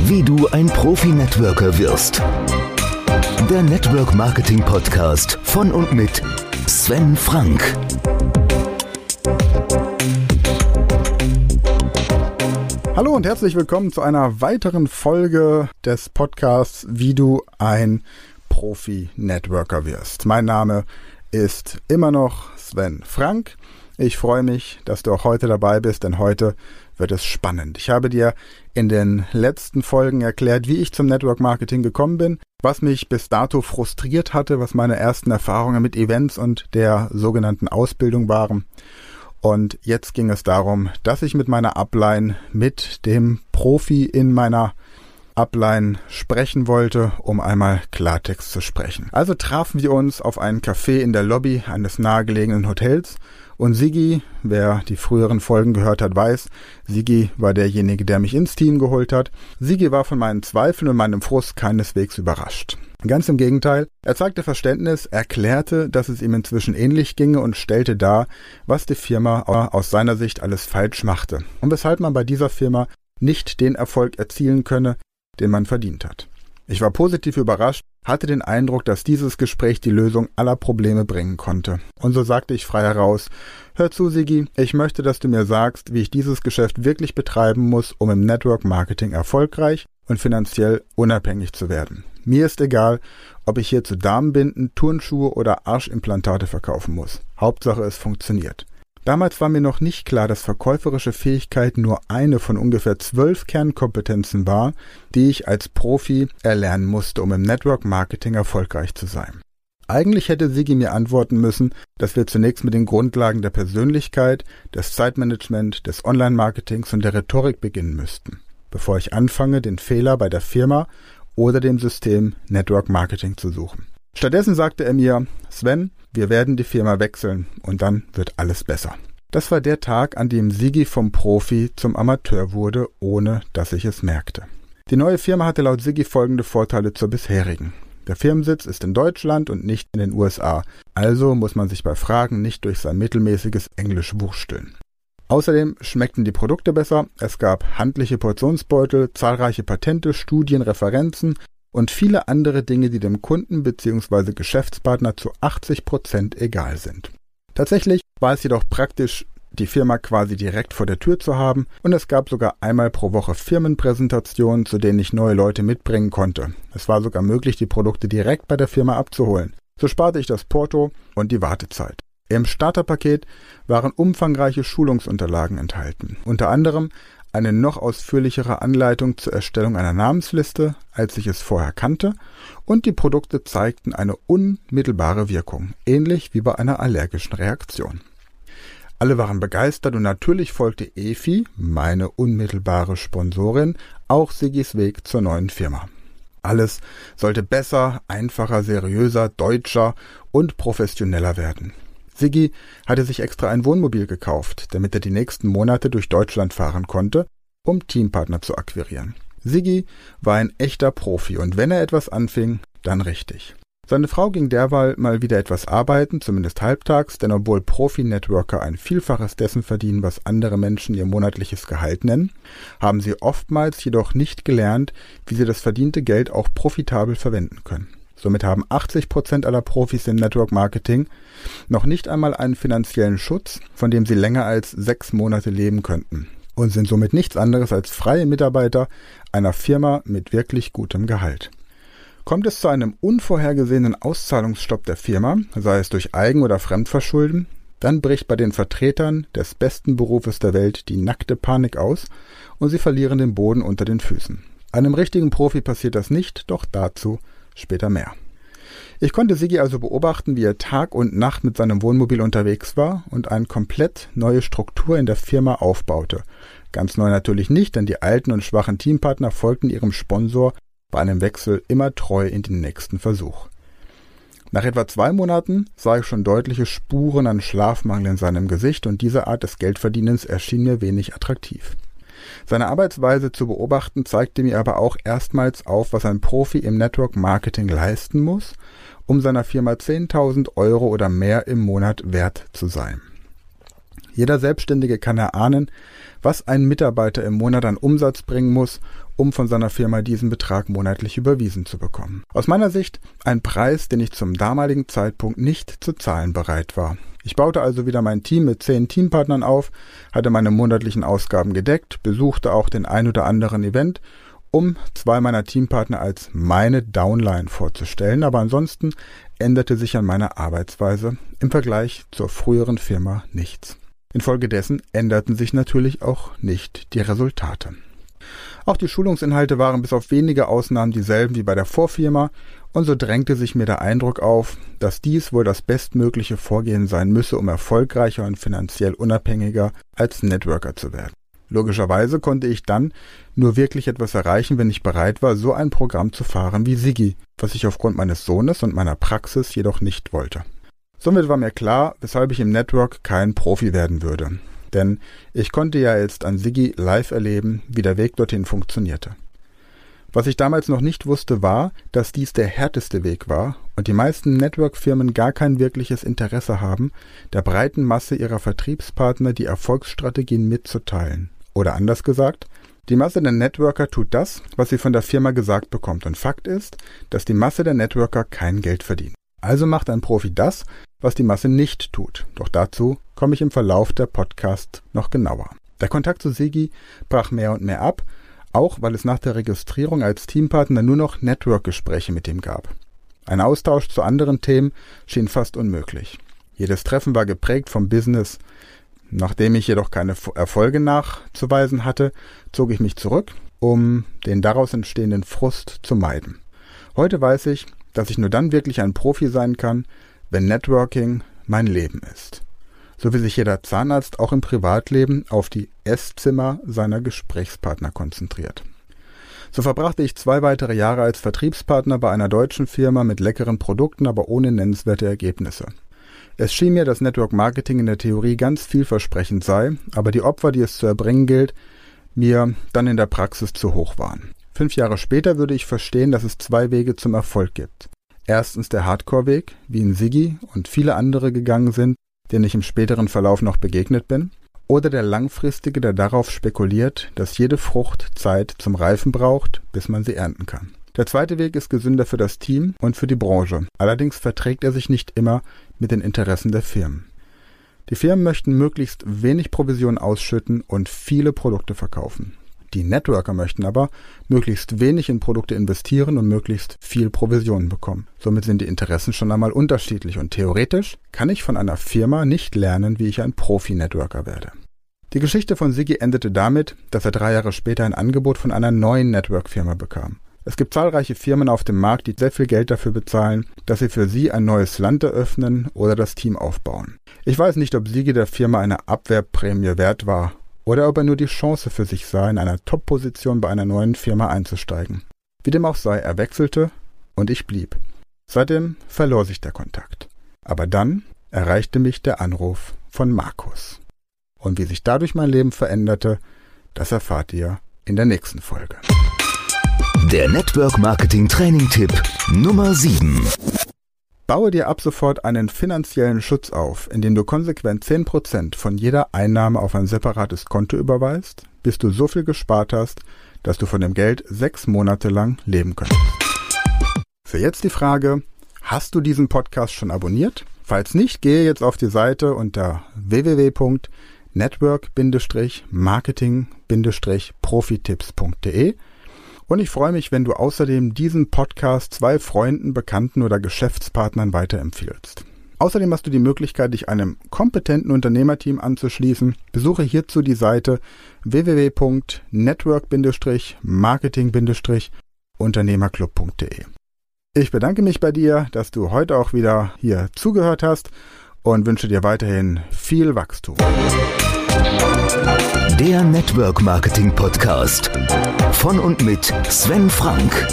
Wie du ein Profi-Networker wirst. Der Network Marketing Podcast von und mit Sven Frank. Hallo und herzlich willkommen zu einer weiteren Folge des Podcasts Wie du ein Profi-Networker wirst. Mein Name ist immer noch Sven Frank. Ich freue mich, dass du auch heute dabei bist, denn heute wird es spannend. Ich habe dir in den letzten Folgen erklärt, wie ich zum Network Marketing gekommen bin, was mich bis dato frustriert hatte, was meine ersten Erfahrungen mit Events und der sogenannten Ausbildung waren. Und jetzt ging es darum, dass ich mit meiner Upline, mit dem Profi in meiner Upline sprechen wollte, um einmal Klartext zu sprechen. Also trafen wir uns auf einen Café in der Lobby eines nahegelegenen Hotels und Sigi, wer die früheren Folgen gehört hat, weiß, Sigi war derjenige, der mich ins Team geholt hat. Sigi war von meinen Zweifeln und meinem Frust keineswegs überrascht. Ganz im Gegenteil, er zeigte Verständnis, erklärte, dass es ihm inzwischen ähnlich ginge und stellte dar, was die Firma aus seiner Sicht alles falsch machte und weshalb man bei dieser Firma nicht den Erfolg erzielen könne, den man verdient hat. Ich war positiv überrascht, hatte den Eindruck, dass dieses Gespräch die Lösung aller Probleme bringen konnte. Und so sagte ich frei heraus, hör zu, Sigi, ich möchte, dass du mir sagst, wie ich dieses Geschäft wirklich betreiben muss, um im Network Marketing erfolgreich und finanziell unabhängig zu werden. Mir ist egal, ob ich hier zu Damenbinden, Turnschuhe oder Arschimplantate verkaufen muss. Hauptsache es funktioniert. Damals war mir noch nicht klar, dass verkäuferische Fähigkeit nur eine von ungefähr zwölf Kernkompetenzen war, die ich als Profi erlernen musste, um im Network Marketing erfolgreich zu sein. Eigentlich hätte Sigi mir antworten müssen, dass wir zunächst mit den Grundlagen der Persönlichkeit, des Zeitmanagement, des Online-Marketings und der Rhetorik beginnen müssten, bevor ich anfange, den Fehler bei der Firma oder dem System Network Marketing zu suchen. Stattdessen sagte er mir, Sven, wir werden die Firma wechseln und dann wird alles besser. Das war der Tag, an dem Sigi vom Profi zum Amateur wurde, ohne dass ich es merkte. Die neue Firma hatte laut Sigi folgende Vorteile zur bisherigen. Der Firmensitz ist in Deutschland und nicht in den USA, also muss man sich bei Fragen nicht durch sein mittelmäßiges Englisch wursteln. Außerdem schmeckten die Produkte besser, es gab handliche Portionsbeutel, zahlreiche Patente, Studien, Referenzen und viele andere Dinge, die dem Kunden bzw. Geschäftspartner zu 80 Prozent egal sind. Tatsächlich war es jedoch praktisch, die Firma quasi direkt vor der Tür zu haben und es gab sogar einmal pro Woche Firmenpräsentationen, zu denen ich neue Leute mitbringen konnte. Es war sogar möglich, die Produkte direkt bei der Firma abzuholen. So sparte ich das Porto und die Wartezeit. Im Starterpaket waren umfangreiche Schulungsunterlagen enthalten, unter anderem eine noch ausführlichere Anleitung zur Erstellung einer Namensliste, als ich es vorher kannte, und die Produkte zeigten eine unmittelbare Wirkung, ähnlich wie bei einer allergischen Reaktion. Alle waren begeistert und natürlich folgte Efi, meine unmittelbare Sponsorin, auch Sigis Weg zur neuen Firma. Alles sollte besser, einfacher, seriöser, deutscher und professioneller werden. Siggi hatte sich extra ein Wohnmobil gekauft, damit er die nächsten Monate durch Deutschland fahren konnte, um Teampartner zu akquirieren. Siggi war ein echter Profi und wenn er etwas anfing, dann richtig. Seine Frau ging derweil mal wieder etwas arbeiten, zumindest halbtags, denn obwohl Profi-Networker ein Vielfaches dessen verdienen, was andere Menschen ihr monatliches Gehalt nennen, haben sie oftmals jedoch nicht gelernt, wie sie das verdiente Geld auch profitabel verwenden können. Somit haben 80 Prozent aller Profis im Network Marketing noch nicht einmal einen finanziellen Schutz, von dem sie länger als sechs Monate leben könnten und sind somit nichts anderes als freie Mitarbeiter einer Firma mit wirklich gutem Gehalt. Kommt es zu einem unvorhergesehenen Auszahlungsstopp der Firma, sei es durch Eigen- oder Fremdverschulden, dann bricht bei den Vertretern des besten Berufes der Welt die nackte Panik aus und sie verlieren den Boden unter den Füßen. Einem richtigen Profi passiert das nicht, doch dazu Später mehr. Ich konnte Sigi also beobachten, wie er Tag und Nacht mit seinem Wohnmobil unterwegs war und eine komplett neue Struktur in der Firma aufbaute. Ganz neu natürlich nicht, denn die alten und schwachen Teampartner folgten ihrem Sponsor bei einem Wechsel immer treu in den nächsten Versuch. Nach etwa zwei Monaten sah ich schon deutliche Spuren an Schlafmangel in seinem Gesicht und diese Art des Geldverdienens erschien mir wenig attraktiv. Seine Arbeitsweise zu beobachten zeigte mir aber auch erstmals auf, was ein Profi im Network Marketing leisten muss, um seiner Firma 10.000 Euro oder mehr im Monat wert zu sein. Jeder Selbstständige kann erahnen, was ein Mitarbeiter im Monat an Umsatz bringen muss, um von seiner Firma diesen Betrag monatlich überwiesen zu bekommen. Aus meiner Sicht ein Preis, den ich zum damaligen Zeitpunkt nicht zu zahlen bereit war. Ich baute also wieder mein Team mit zehn Teampartnern auf, hatte meine monatlichen Ausgaben gedeckt, besuchte auch den ein oder anderen Event, um zwei meiner Teampartner als meine Downline vorzustellen, aber ansonsten änderte sich an meiner Arbeitsweise im Vergleich zur früheren Firma nichts. Infolgedessen änderten sich natürlich auch nicht die Resultate. Auch die Schulungsinhalte waren bis auf wenige Ausnahmen dieselben wie bei der Vorfirma, und so drängte sich mir der Eindruck auf, dass dies wohl das bestmögliche Vorgehen sein müsse, um erfolgreicher und finanziell unabhängiger als Networker zu werden. Logischerweise konnte ich dann nur wirklich etwas erreichen, wenn ich bereit war, so ein Programm zu fahren wie Sigi, was ich aufgrund meines Sohnes und meiner Praxis jedoch nicht wollte. Somit war mir klar, weshalb ich im Network kein Profi werden würde. Denn ich konnte ja jetzt an Siggi live erleben, wie der Weg dorthin funktionierte. Was ich damals noch nicht wusste, war, dass dies der härteste Weg war und die meisten Network-Firmen gar kein wirkliches Interesse haben, der breiten Masse ihrer Vertriebspartner die Erfolgsstrategien mitzuteilen. Oder anders gesagt, die Masse der Networker tut das, was sie von der Firma gesagt bekommt. Und Fakt ist, dass die Masse der Networker kein Geld verdient. Also macht ein Profi das, was die Masse nicht tut. Doch dazu komme ich im Verlauf der Podcast noch genauer. Der Kontakt zu Sigi brach mehr und mehr ab, auch weil es nach der Registrierung als Teampartner nur noch Network-Gespräche mit ihm gab. Ein Austausch zu anderen Themen schien fast unmöglich. Jedes Treffen war geprägt vom Business. Nachdem ich jedoch keine Erfolge nachzuweisen hatte, zog ich mich zurück, um den daraus entstehenden Frust zu meiden. Heute weiß ich, dass ich nur dann wirklich ein Profi sein kann, wenn Networking mein Leben ist. So wie sich jeder Zahnarzt auch im Privatleben auf die Esszimmer seiner Gesprächspartner konzentriert. So verbrachte ich zwei weitere Jahre als Vertriebspartner bei einer deutschen Firma mit leckeren Produkten, aber ohne nennenswerte Ergebnisse. Es schien mir, dass Network Marketing in der Theorie ganz vielversprechend sei, aber die Opfer, die es zu erbringen gilt, mir dann in der Praxis zu hoch waren. Fünf Jahre später würde ich verstehen, dass es zwei Wege zum Erfolg gibt. Erstens der Hardcore-Weg, wie ihn Siggi und viele andere gegangen sind, denen ich im späteren Verlauf noch begegnet bin, oder der langfristige, der darauf spekuliert, dass jede Frucht Zeit zum Reifen braucht, bis man sie ernten kann. Der zweite Weg ist gesünder für das Team und für die Branche. Allerdings verträgt er sich nicht immer mit den Interessen der Firmen. Die Firmen möchten möglichst wenig Provision ausschütten und viele Produkte verkaufen. Die Networker möchten aber möglichst wenig in Produkte investieren und möglichst viel Provisionen bekommen. Somit sind die Interessen schon einmal unterschiedlich und theoretisch kann ich von einer Firma nicht lernen, wie ich ein Profi-Networker werde. Die Geschichte von Sigi endete damit, dass er drei Jahre später ein Angebot von einer neuen Network-Firma bekam. Es gibt zahlreiche Firmen auf dem Markt, die sehr viel Geld dafür bezahlen, dass sie für sie ein neues Land eröffnen oder das Team aufbauen. Ich weiß nicht, ob Sigi der Firma eine Abwehrprämie wert war oder ob er nur die Chance für sich sah, in einer Top-Position bei einer neuen Firma einzusteigen. Wie dem auch sei, er wechselte und ich blieb. Seitdem verlor sich der Kontakt. Aber dann erreichte mich der Anruf von Markus. Und wie sich dadurch mein Leben veränderte, das erfahrt ihr in der nächsten Folge. Der Network Marketing Training Tipp Nummer 7. Baue dir ab sofort einen finanziellen Schutz auf, indem du konsequent 10% von jeder Einnahme auf ein separates Konto überweist, bis du so viel gespart hast, dass du von dem Geld sechs Monate lang leben könntest. Für jetzt die Frage, hast du diesen Podcast schon abonniert? Falls nicht, gehe jetzt auf die Seite unter www.network-marketing-profitipps.de und ich freue mich, wenn du außerdem diesen Podcast zwei Freunden, Bekannten oder Geschäftspartnern weiterempfiehlst. Außerdem hast du die Möglichkeit, dich einem kompetenten Unternehmerteam anzuschließen. Besuche hierzu die Seite www.network-marketing-unternehmerclub.de. Ich bedanke mich bei dir, dass du heute auch wieder hier zugehört hast und wünsche dir weiterhin viel Wachstum. Der Network Marketing Podcast von und mit Sven Frank.